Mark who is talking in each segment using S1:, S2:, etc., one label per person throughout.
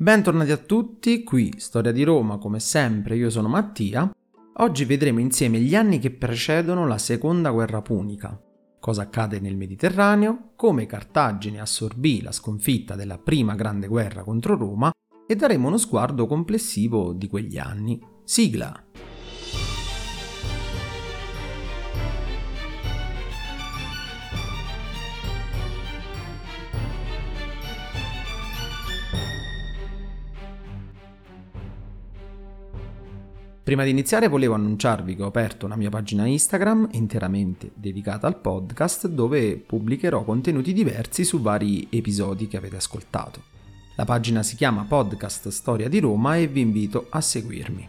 S1: Bentornati a tutti, qui Storia di Roma, come sempre io sono Mattia. Oggi vedremo insieme gli anni che precedono la seconda guerra punica, cosa accade nel Mediterraneo, come Cartagine assorbì la sconfitta della prima grande guerra contro Roma e daremo uno sguardo complessivo di quegli anni. Sigla! Prima di iniziare volevo annunciarvi che ho aperto una mia pagina Instagram interamente dedicata al podcast dove pubblicherò contenuti diversi su vari episodi che avete ascoltato. La pagina si chiama Podcast Storia di Roma e vi invito a seguirmi.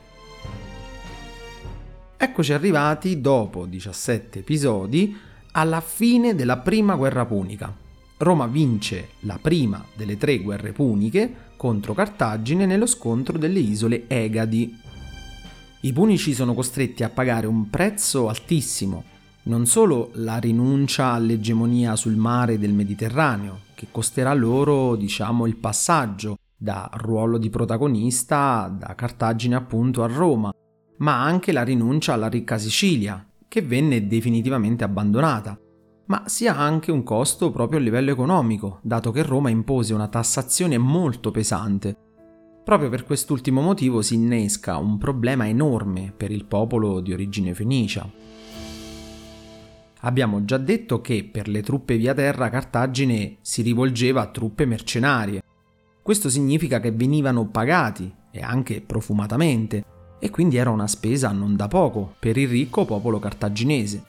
S1: Eccoci arrivati dopo 17 episodi alla fine della prima guerra punica. Roma vince la prima delle tre guerre puniche contro Cartagine nello scontro delle isole Egadi i punici sono costretti a pagare un prezzo altissimo, non solo la rinuncia all'egemonia sul mare del Mediterraneo, che costerà loro, diciamo, il passaggio da ruolo di protagonista da Cartagine appunto a Roma, ma anche la rinuncia alla ricca Sicilia, che venne definitivamente abbandonata, ma sia anche un costo proprio a livello economico, dato che Roma impose una tassazione molto pesante Proprio per quest'ultimo motivo si innesca un problema enorme per il popolo di origine fenicia. Abbiamo già detto che per le truppe via terra Cartagine si rivolgeva a truppe mercenarie. Questo significa che venivano pagati e anche profumatamente e quindi era una spesa non da poco per il ricco popolo cartaginese.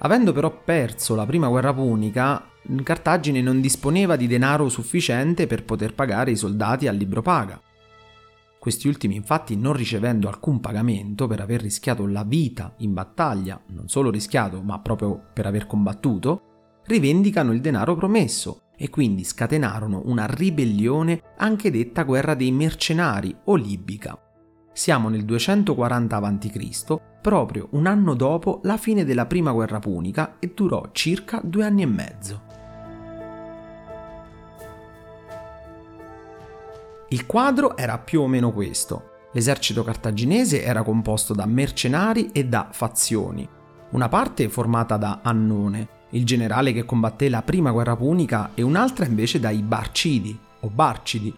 S1: Avendo però perso la prima guerra punica, Cartagine non disponeva di denaro sufficiente per poter pagare i soldati al libro paga. Questi ultimi infatti non ricevendo alcun pagamento per aver rischiato la vita in battaglia, non solo rischiato ma proprio per aver combattuto, rivendicano il denaro promesso e quindi scatenarono una ribellione anche detta guerra dei mercenari o libica. Siamo nel 240 a.C., proprio un anno dopo la fine della prima guerra punica e durò circa due anni e mezzo. Il quadro era più o meno questo. L'esercito cartaginese era composto da mercenari e da fazioni. Una parte formata da Annone, il generale che combatté la prima guerra punica, e un'altra invece dai Barcidi o Barcidi,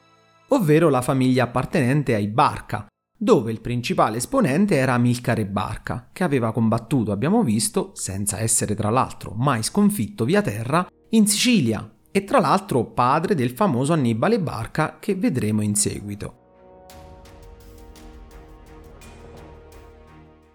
S1: ovvero la famiglia appartenente ai Barca, dove il principale esponente era Amilcare Barca, che aveva combattuto, abbiamo visto, senza essere tra l'altro mai sconfitto via terra, in Sicilia, e tra l'altro padre del famoso Annibale Barca che vedremo in seguito.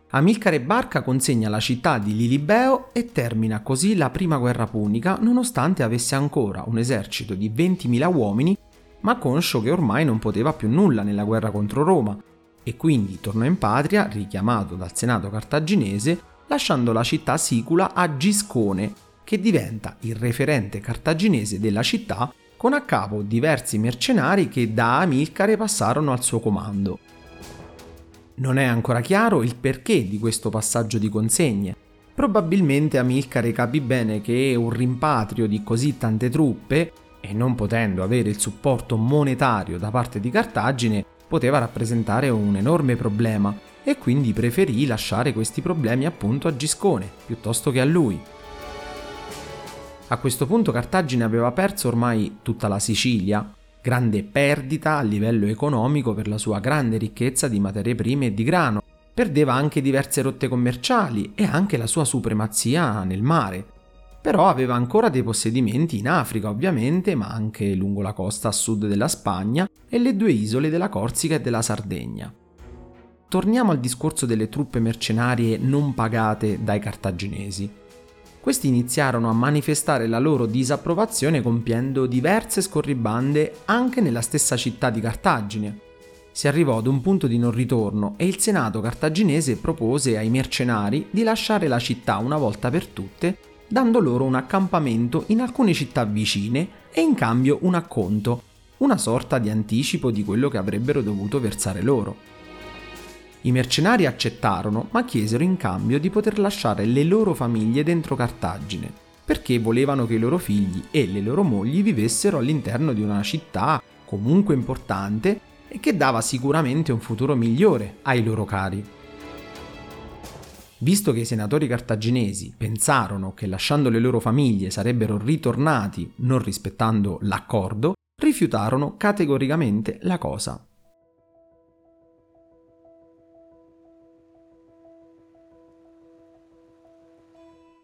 S1: Amilcare Barca consegna la città di Lilibeo e termina così la prima guerra punica nonostante avesse ancora un esercito di 20.000 uomini ma conscio che ormai non poteva più nulla nella guerra contro Roma e quindi tornò in patria richiamato dal senato cartaginese lasciando la città sicula a Giscone che diventa il referente cartaginese della città con a capo diversi mercenari che da Amilcare passarono al suo comando. Non è ancora chiaro il perché di questo passaggio di consegne. Probabilmente Amilcare capì bene che un rimpatrio di così tante truppe, e non potendo avere il supporto monetario da parte di Cartagine, poteva rappresentare un enorme problema e quindi preferì lasciare questi problemi appunto a Giscone piuttosto che a lui. A questo punto Cartagine aveva perso ormai tutta la Sicilia, grande perdita a livello economico per la sua grande ricchezza di materie prime e di grano. Perdeva anche diverse rotte commerciali e anche la sua supremazia nel mare. Però aveva ancora dei possedimenti in Africa ovviamente, ma anche lungo la costa a sud della Spagna e le due isole della Corsica e della Sardegna. Torniamo al discorso delle truppe mercenarie non pagate dai cartaginesi questi iniziarono a manifestare la loro disapprovazione compiendo diverse scorribande anche nella stessa città di Cartagine. Si arrivò ad un punto di non ritorno e il Senato cartaginese propose ai mercenari di lasciare la città una volta per tutte, dando loro un accampamento in alcune città vicine e in cambio un acconto, una sorta di anticipo di quello che avrebbero dovuto versare loro. I mercenari accettarono, ma chiesero in cambio di poter lasciare le loro famiglie dentro Cartagine, perché volevano che i loro figli e le loro mogli vivessero all'interno di una città comunque importante e che dava sicuramente un futuro migliore ai loro cari. Visto che i senatori cartaginesi pensarono che lasciando le loro famiglie sarebbero ritornati non rispettando l'accordo, rifiutarono categoricamente la cosa.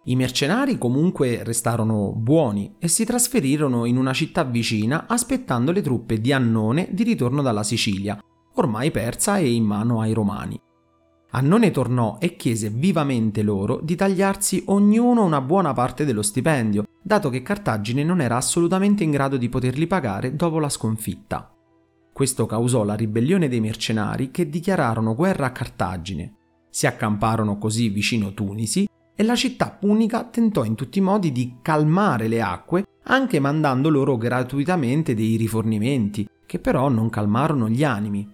S1: I mercenari comunque restarono buoni e si trasferirono in una città vicina aspettando le truppe di Annone di ritorno dalla Sicilia, ormai persa e in mano ai romani. Annone tornò e chiese vivamente loro di tagliarsi ognuno una buona parte dello stipendio, dato che Cartagine non era assolutamente in grado di poterli pagare dopo la sconfitta. Questo causò la ribellione dei mercenari che dichiararono guerra a Cartagine. Si accamparono così vicino Tunisi e la città punica tentò in tutti i modi di calmare le acque, anche mandando loro gratuitamente dei rifornimenti, che però non calmarono gli animi.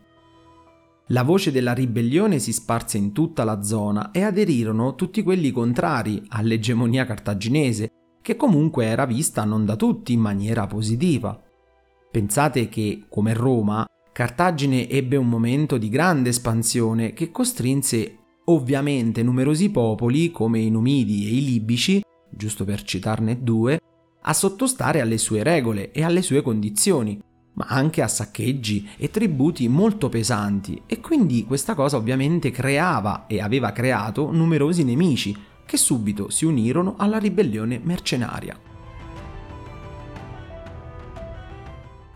S1: La voce della ribellione si sparse in tutta la zona e aderirono tutti quelli contrari all'egemonia cartaginese, che comunque era vista non da tutti in maniera positiva. Pensate che, come Roma, Cartagine ebbe un momento di grande espansione che costrinse Ovviamente numerosi popoli, come i Numidi e i Libici, giusto per citarne due, a sottostare alle sue regole e alle sue condizioni, ma anche a saccheggi e tributi molto pesanti e quindi questa cosa ovviamente creava e aveva creato numerosi nemici che subito si unirono alla ribellione mercenaria.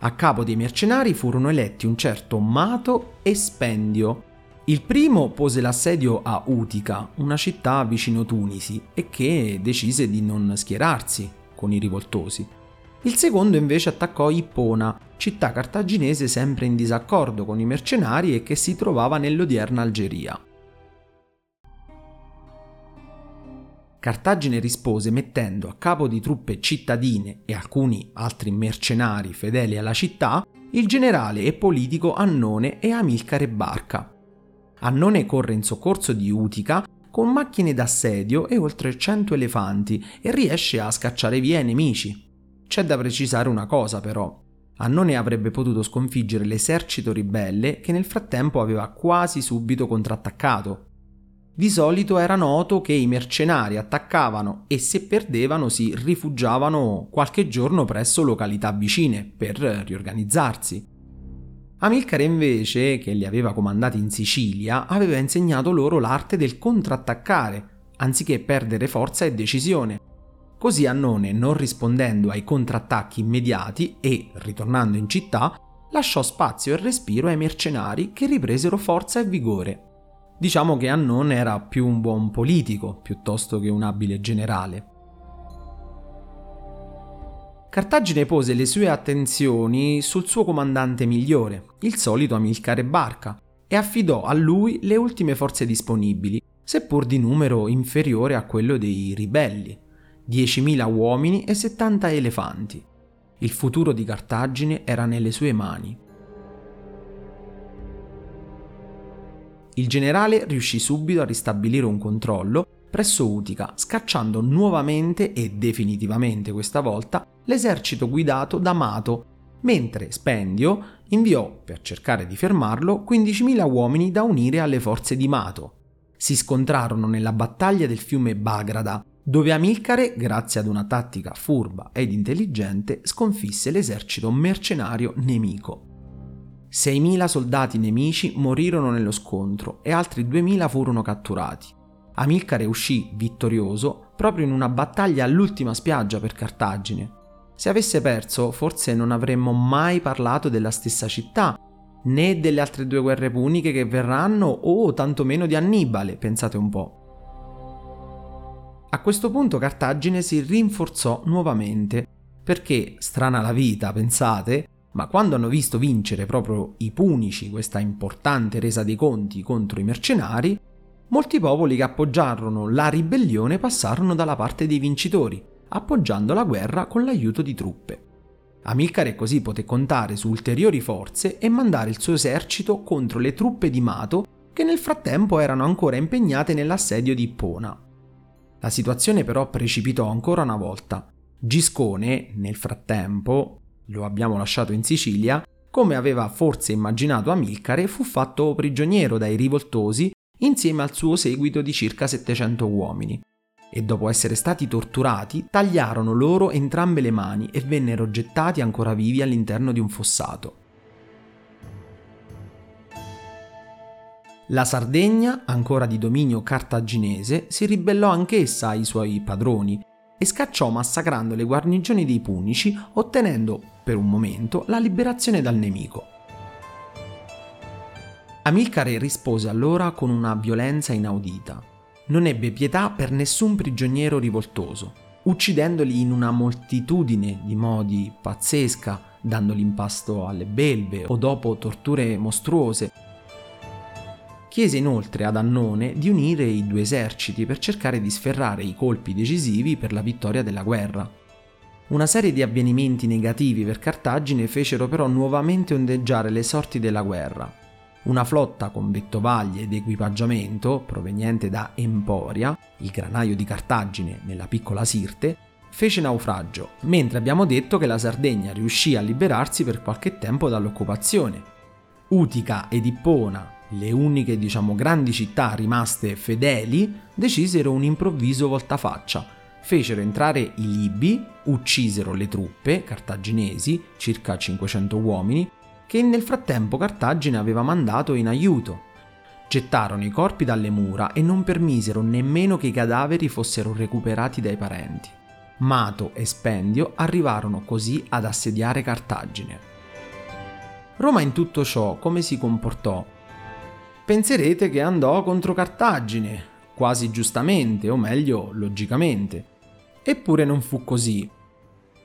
S1: A capo dei mercenari furono eletti un certo Mato e Spendio, il primo pose l'assedio a Utica, una città vicino Tunisi, e che decise di non schierarsi con i rivoltosi. Il secondo invece attaccò Ippona, città cartaginese sempre in disaccordo con i mercenari e che si trovava nell'odierna Algeria. Cartagine rispose mettendo a capo di truppe cittadine e alcuni altri mercenari fedeli alla città il generale e politico Annone e Amilcare Barca, Annone corre in soccorso di Utica con macchine d'assedio e oltre 100 elefanti e riesce a scacciare via i nemici. C'è da precisare una cosa però. Annone avrebbe potuto sconfiggere l'esercito ribelle che nel frattempo aveva quasi subito contrattaccato. Di solito era noto che i mercenari attaccavano e se perdevano si rifugiavano qualche giorno presso località vicine per riorganizzarsi. Amilcare invece, che li aveva comandati in Sicilia, aveva insegnato loro l'arte del contrattaccare, anziché perdere forza e decisione. Così Annone, non rispondendo ai contrattacchi immediati e, ritornando in città, lasciò spazio e respiro ai mercenari che ripresero forza e vigore. Diciamo che Annone era più un buon politico piuttosto che un abile generale. Cartagine pose le sue attenzioni sul suo comandante migliore, il solito Amilcare Barca, e affidò a lui le ultime forze disponibili, seppur di numero inferiore a quello dei ribelli, 10.000 uomini e 70 elefanti. Il futuro di Cartagine era nelle sue mani. Il generale riuscì subito a ristabilire un controllo presso Utica, scacciando nuovamente e definitivamente questa volta l'esercito guidato da Mato, mentre Spendio inviò, per cercare di fermarlo, 15.000 uomini da unire alle forze di Mato. Si scontrarono nella battaglia del fiume Bagrada, dove Amilcare, grazie ad una tattica furba ed intelligente, sconfisse l'esercito mercenario nemico. 6.000 soldati nemici morirono nello scontro e altri 2.000 furono catturati. Amilcare uscì vittorioso proprio in una battaglia all'ultima spiaggia per Cartagine. Se avesse perso, forse non avremmo mai parlato della stessa città, né delle altre due guerre puniche che verranno, o tantomeno di Annibale, pensate un po'. A questo punto Cartagine si rinforzò nuovamente, perché, strana la vita, pensate, ma quando hanno visto vincere proprio i Punici questa importante resa dei conti contro i mercenari, molti popoli che appoggiarono la ribellione passarono dalla parte dei vincitori, appoggiando la guerra con l'aiuto di truppe. Amilcare così poté contare su ulteriori forze e mandare il suo esercito contro le truppe di Mato che nel frattempo erano ancora impegnate nell'assedio di Ippona. La situazione però precipitò ancora una volta. Giscone, nel frattempo, lo abbiamo lasciato in Sicilia, come aveva forse immaginato Amilcare, fu fatto prigioniero dai rivoltosi insieme al suo seguito di circa 700 uomini. E dopo essere stati torturati, tagliarono loro entrambe le mani e vennero gettati ancora vivi all'interno di un fossato. La Sardegna, ancora di dominio cartaginese, si ribellò anch'essa ai suoi padroni e scacciò massacrando le guarnigioni dei Punici, ottenendo, per un momento, la liberazione dal nemico. Amilcare rispose allora con una violenza inaudita. Non ebbe pietà per nessun prigioniero rivoltoso, uccidendoli in una moltitudine di modi pazzesca, dandoli in pasto alle belve o dopo torture mostruose, Chiese inoltre ad Annone di unire i due eserciti per cercare di sferrare i colpi decisivi per la vittoria della guerra. Una serie di avvenimenti negativi per Cartagine fecero però nuovamente ondeggiare le sorti della guerra. Una flotta con vettovaglie ed equipaggiamento, proveniente da Emporia, il granaio di Cartagine nella piccola Sirte, fece naufragio, mentre abbiamo detto che la Sardegna riuscì a liberarsi per qualche tempo dall'occupazione. Utica ed Ippona, le uniche, diciamo, grandi città rimaste fedeli decisero un improvviso voltafaccia. Fecero entrare i Libi, uccisero le truppe cartaginesi, circa 500 uomini, che nel frattempo Cartagine aveva mandato in aiuto. Gettarono i corpi dalle mura e non permisero nemmeno che i cadaveri fossero recuperati dai parenti. Mato e Spendio arrivarono così ad assediare Cartagine. Roma in tutto ciò come si comportò? penserete che andò contro Cartagine, quasi giustamente, o meglio, logicamente. Eppure non fu così.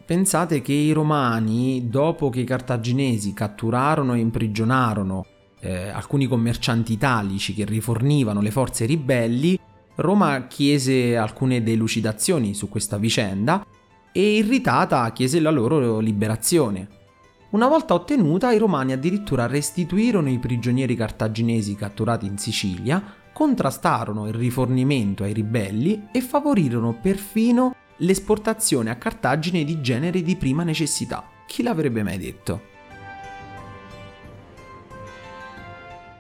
S1: Pensate che i romani, dopo che i cartaginesi catturarono e imprigionarono eh, alcuni commercianti italici che rifornivano le forze ribelli, Roma chiese alcune delucidazioni su questa vicenda e irritata chiese la loro liberazione. Una volta ottenuta, i romani addirittura restituirono i prigionieri cartaginesi catturati in Sicilia, contrastarono il rifornimento ai ribelli e favorirono perfino l'esportazione a Cartagine di generi di prima necessità. Chi l'avrebbe mai detto?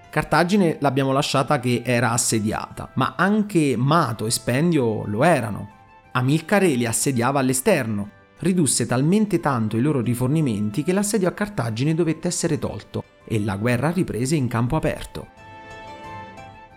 S1: Cartagine l'abbiamo lasciata che era assediata, ma anche Mato e Spendio lo erano. Amilcare li assediava all'esterno, ridusse talmente tanto i loro rifornimenti che l'assedio a Cartagine dovette essere tolto e la guerra riprese in campo aperto.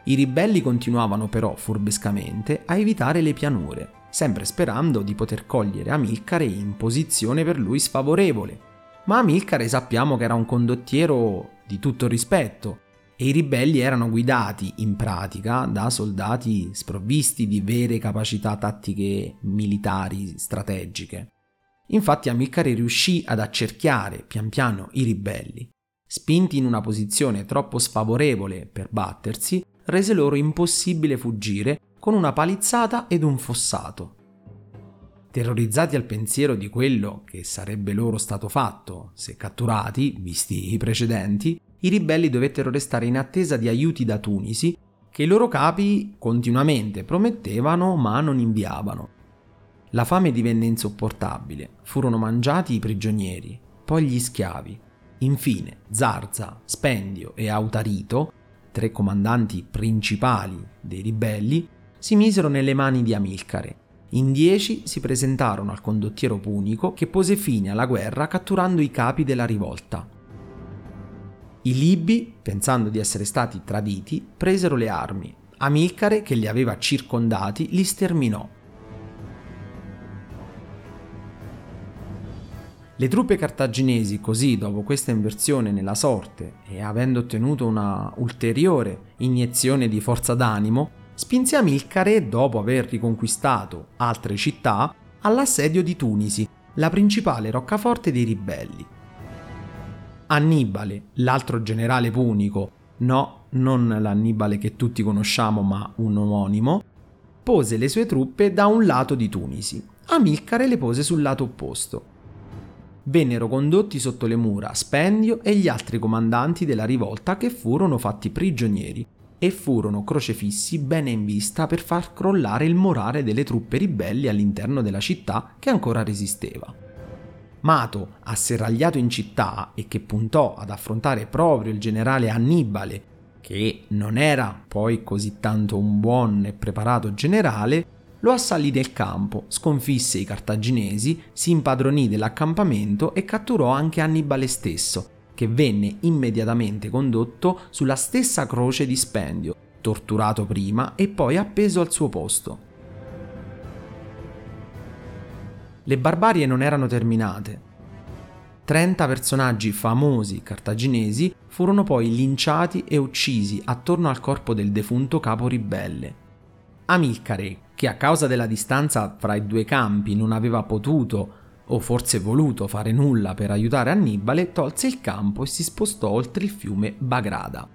S1: I ribelli continuavano però furbescamente a evitare le pianure, sempre sperando di poter cogliere Amilcare in posizione per lui sfavorevole. Ma Amilcare sappiamo che era un condottiero di tutto rispetto e i ribelli erano guidati in pratica da soldati sprovvisti di vere capacità tattiche militari strategiche. Infatti Amilcare riuscì ad accerchiare pian piano i ribelli. Spinti in una posizione troppo sfavorevole per battersi, rese loro impossibile fuggire con una palizzata ed un fossato. Terrorizzati al pensiero di quello che sarebbe loro stato fatto se catturati, visti i precedenti, i ribelli dovettero restare in attesa di aiuti da Tunisi che i loro capi continuamente promettevano ma non inviavano. La fame divenne insopportabile, furono mangiati i prigionieri, poi gli schiavi. Infine Zarza, Spendio e Autarito, tre comandanti principali dei ribelli, si misero nelle mani di Amilcare. In dieci si presentarono al condottiero punico che pose fine alla guerra catturando i capi della rivolta. I Libi, pensando di essere stati traditi, presero le armi. Amilcare, che li aveva circondati, li sterminò Le truppe cartaginesi, così, dopo questa inversione nella sorte e avendo ottenuto una ulteriore iniezione di forza d'animo, spinse Amilcare, dopo aver riconquistato altre città, all'assedio di Tunisi, la principale roccaforte dei ribelli. Annibale, l'altro generale punico, no, non l'Annibale che tutti conosciamo, ma un omonimo, pose le sue truppe da un lato di Tunisi. Amilcare le pose sul lato opposto vennero condotti sotto le mura Spendio e gli altri comandanti della rivolta che furono fatti prigionieri e furono crocefissi bene in vista per far crollare il morale delle truppe ribelli all'interno della città che ancora resisteva. Mato, asserragliato in città e che puntò ad affrontare proprio il generale Annibale, che non era poi così tanto un buon e preparato generale, lo assalì nel campo, sconfisse i cartaginesi, si impadronì dell'accampamento e catturò anche Annibale stesso, che venne immediatamente condotto sulla stessa croce di spendio, torturato prima e poi appeso al suo posto. Le barbarie non erano terminate. 30 personaggi famosi cartaginesi furono poi linciati e uccisi attorno al corpo del defunto capo ribelle. Amilcare, che a causa della distanza fra i due campi non aveva potuto o forse voluto fare nulla per aiutare Annibale, tolse il campo e si spostò oltre il fiume Bagrada.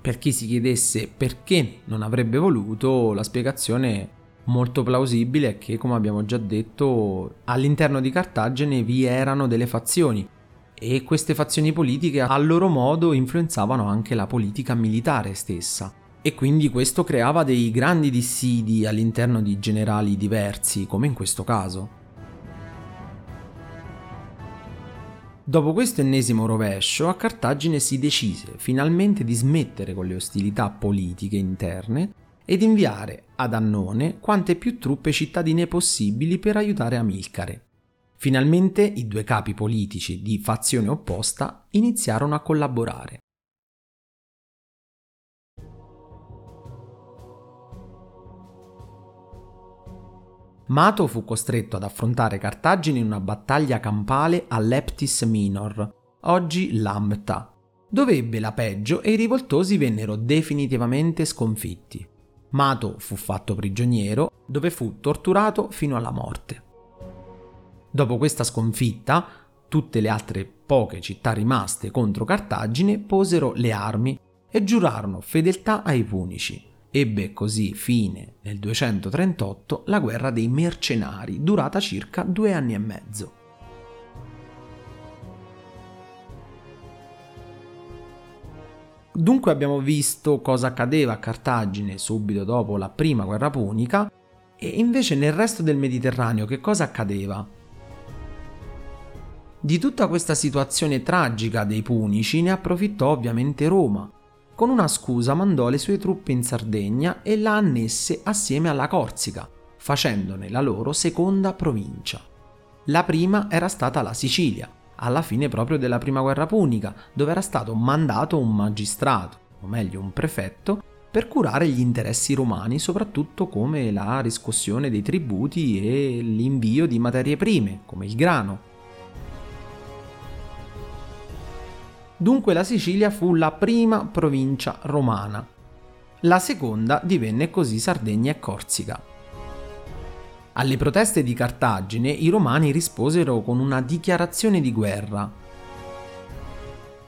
S1: Per chi si chiedesse perché non avrebbe voluto, la spiegazione molto plausibile è che, come abbiamo già detto, all'interno di Cartagine vi erano delle fazioni e queste fazioni politiche a loro modo influenzavano anche la politica militare stessa. E quindi questo creava dei grandi dissidi all'interno di generali diversi, come in questo caso. Dopo questo ennesimo rovescio, a Cartagine si decise finalmente di smettere con le ostilità politiche interne ed inviare ad Annone quante più truppe cittadine possibili per aiutare Amilcare. Finalmente i due capi politici di fazione opposta iniziarono a collaborare. Mato fu costretto ad affrontare Cartagine in una battaglia campale a Leptis Minor, oggi Lambta, dove ebbe la peggio e i rivoltosi vennero definitivamente sconfitti. Mato fu fatto prigioniero, dove fu torturato fino alla morte. Dopo questa sconfitta, tutte le altre poche città rimaste contro Cartagine posero le armi e giurarono fedeltà ai Punici. Ebbe così fine nel 238 la guerra dei mercenari, durata circa due anni e mezzo. Dunque abbiamo visto cosa accadeva a Cartagine subito dopo la prima guerra punica e invece nel resto del Mediterraneo che cosa accadeva? Di tutta questa situazione tragica dei Punici ne approfittò ovviamente Roma. Con una scusa mandò le sue truppe in Sardegna e la annesse assieme alla Corsica, facendone la loro seconda provincia. La prima era stata la Sicilia, alla fine proprio della prima guerra punica, dove era stato mandato un magistrato, o meglio un prefetto, per curare gli interessi romani, soprattutto come la riscossione dei tributi e l'invio di materie prime, come il grano. Dunque la Sicilia fu la prima provincia romana. La seconda divenne così Sardegna e Corsica. Alle proteste di Cartagine i romani risposero con una dichiarazione di guerra.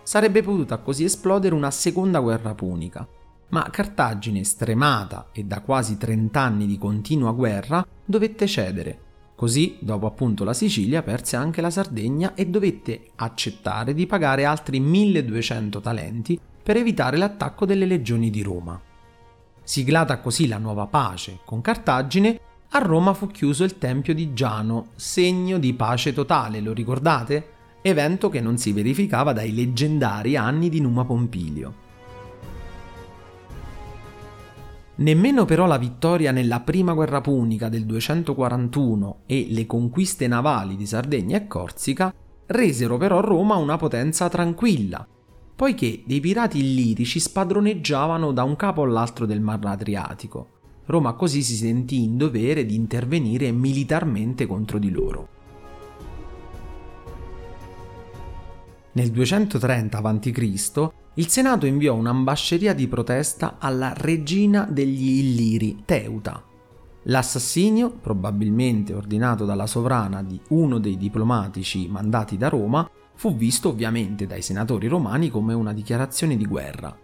S1: Sarebbe potuta così esplodere una seconda guerra punica, ma Cartagine, stremata e da quasi 30 anni di continua guerra, dovette cedere. Così, dopo appunto la Sicilia, perse anche la Sardegna e dovette accettare di pagare altri 1200 talenti per evitare l'attacco delle legioni di Roma. Siglata così la nuova pace con Cartagine, a Roma fu chiuso il tempio di Giano, segno di pace totale, lo ricordate? Evento che non si verificava dai leggendari anni di Numa Pompilio. Nemmeno però la vittoria nella prima guerra punica del 241 e le conquiste navali di Sardegna e Corsica resero però Roma una potenza tranquilla, poiché dei pirati illirici spadroneggiavano da un capo all'altro del Mar Adriatico. Roma così si sentì in dovere di intervenire militarmente contro di loro. Nel 230 a.C. il Senato inviò un'ambasceria di protesta alla regina degli Illiri, Teuta. L'assassinio, probabilmente ordinato dalla sovrana di uno dei diplomatici mandati da Roma, fu visto ovviamente dai senatori romani come una dichiarazione di guerra.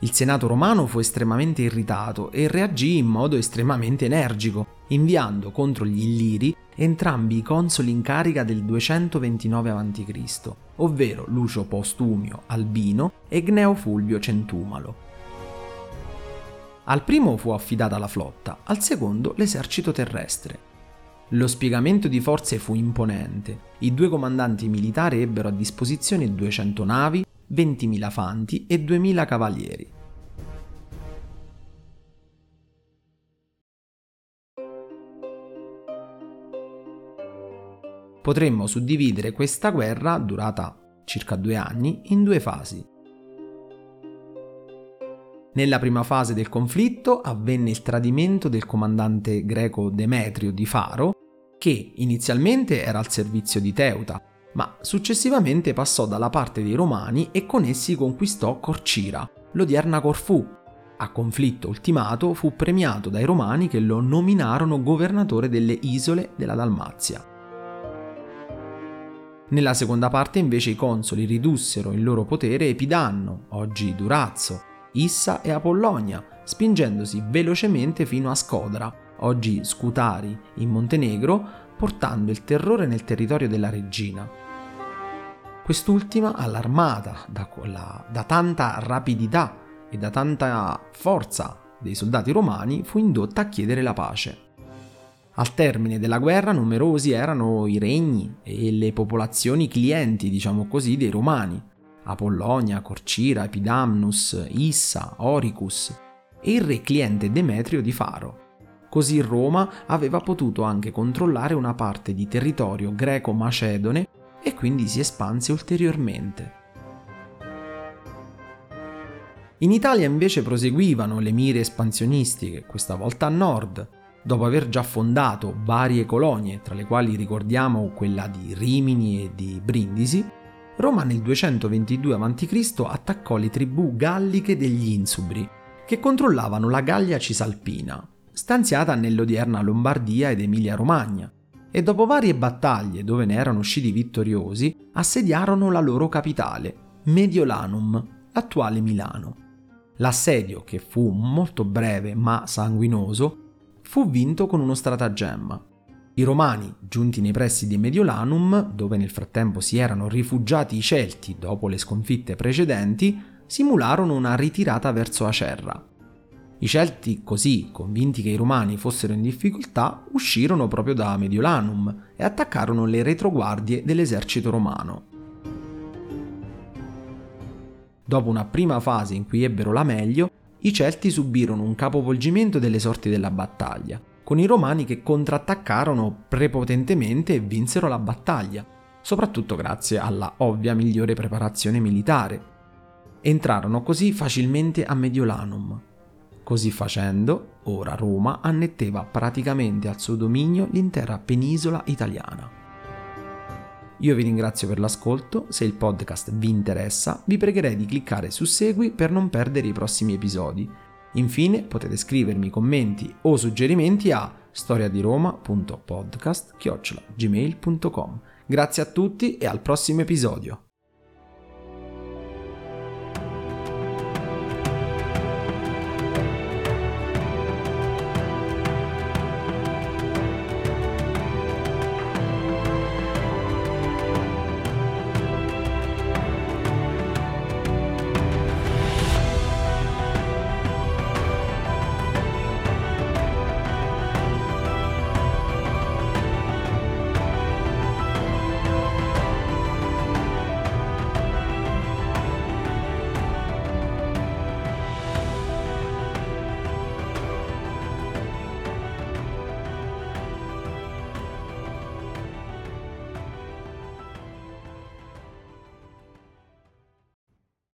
S1: Il Senato romano fu estremamente irritato e reagì in modo estremamente energico, inviando contro gli Illiri entrambi i consoli in carica del 229 a.C., ovvero Lucio Postumio Albino e Gneo Fulvio Centumalo. Al primo fu affidata la flotta, al secondo l'esercito terrestre. Lo spiegamento di forze fu imponente. I due comandanti militari ebbero a disposizione 200 navi, 20.000 fanti e 2.000 cavalieri. Potremmo suddividere questa guerra, durata circa due anni, in due fasi. Nella prima fase del conflitto avvenne il tradimento del comandante greco Demetrio di Faro, che inizialmente era al servizio di Teuta, ma successivamente passò dalla parte dei Romani e con essi conquistò Corcira, l'odierna Corfù. A conflitto ultimato fu premiato dai Romani che lo nominarono governatore delle isole della Dalmazia. Nella seconda parte invece i consoli ridussero il loro potere Epidanno, oggi Durazzo, Issa e Apollonia, spingendosi velocemente fino a Scodra, oggi Scutari, in Montenegro, portando il terrore nel territorio della regina. Quest'ultima, allarmata da, quella, da tanta rapidità e da tanta forza dei soldati romani, fu indotta a chiedere la pace. Al termine della guerra numerosi erano i regni e le popolazioni clienti, diciamo così, dei romani. Apollonia, Corcira, Epidamnus, Issa, Oricus e il re cliente Demetrio di Faro. Così Roma aveva potuto anche controllare una parte di territorio greco-macedone e quindi si espanse ulteriormente. In Italia invece proseguivano le mire espansionistiche, questa volta a nord, dopo aver già fondato varie colonie, tra le quali ricordiamo quella di Rimini e di Brindisi, Roma nel 222 a.C. attaccò le tribù galliche degli Insubri, che controllavano la Gallia Cisalpina, stanziata nell'odierna Lombardia ed Emilia-Romagna, e dopo varie battaglie dove ne erano usciti vittoriosi, assediarono la loro capitale, Mediolanum, attuale Milano. L'assedio, che fu molto breve ma sanguinoso, fu vinto con uno stratagemma. I Romani, giunti nei pressi di Mediolanum, dove nel frattempo si erano rifugiati i Celti dopo le sconfitte precedenti, simularono una ritirata verso Acerra. I Celti, così, convinti che i Romani fossero in difficoltà, uscirono proprio da Mediolanum e attaccarono le retroguardie dell'esercito romano. Dopo una prima fase in cui ebbero la meglio, i Celti subirono un capovolgimento delle sorti della battaglia, con i Romani che contrattaccarono prepotentemente e vinsero la battaglia, soprattutto grazie alla ovvia migliore preparazione militare. Entrarono così facilmente a Mediolanum. Così facendo, ora Roma annetteva praticamente al suo dominio l'intera penisola italiana. Io vi ringrazio per l'ascolto, se il podcast vi interessa vi pregherei di cliccare su Segui per non perdere i prossimi episodi. Infine potete scrivermi commenti o suggerimenti a storiadiroma.podcast.gmail.com Grazie a tutti e al prossimo episodio.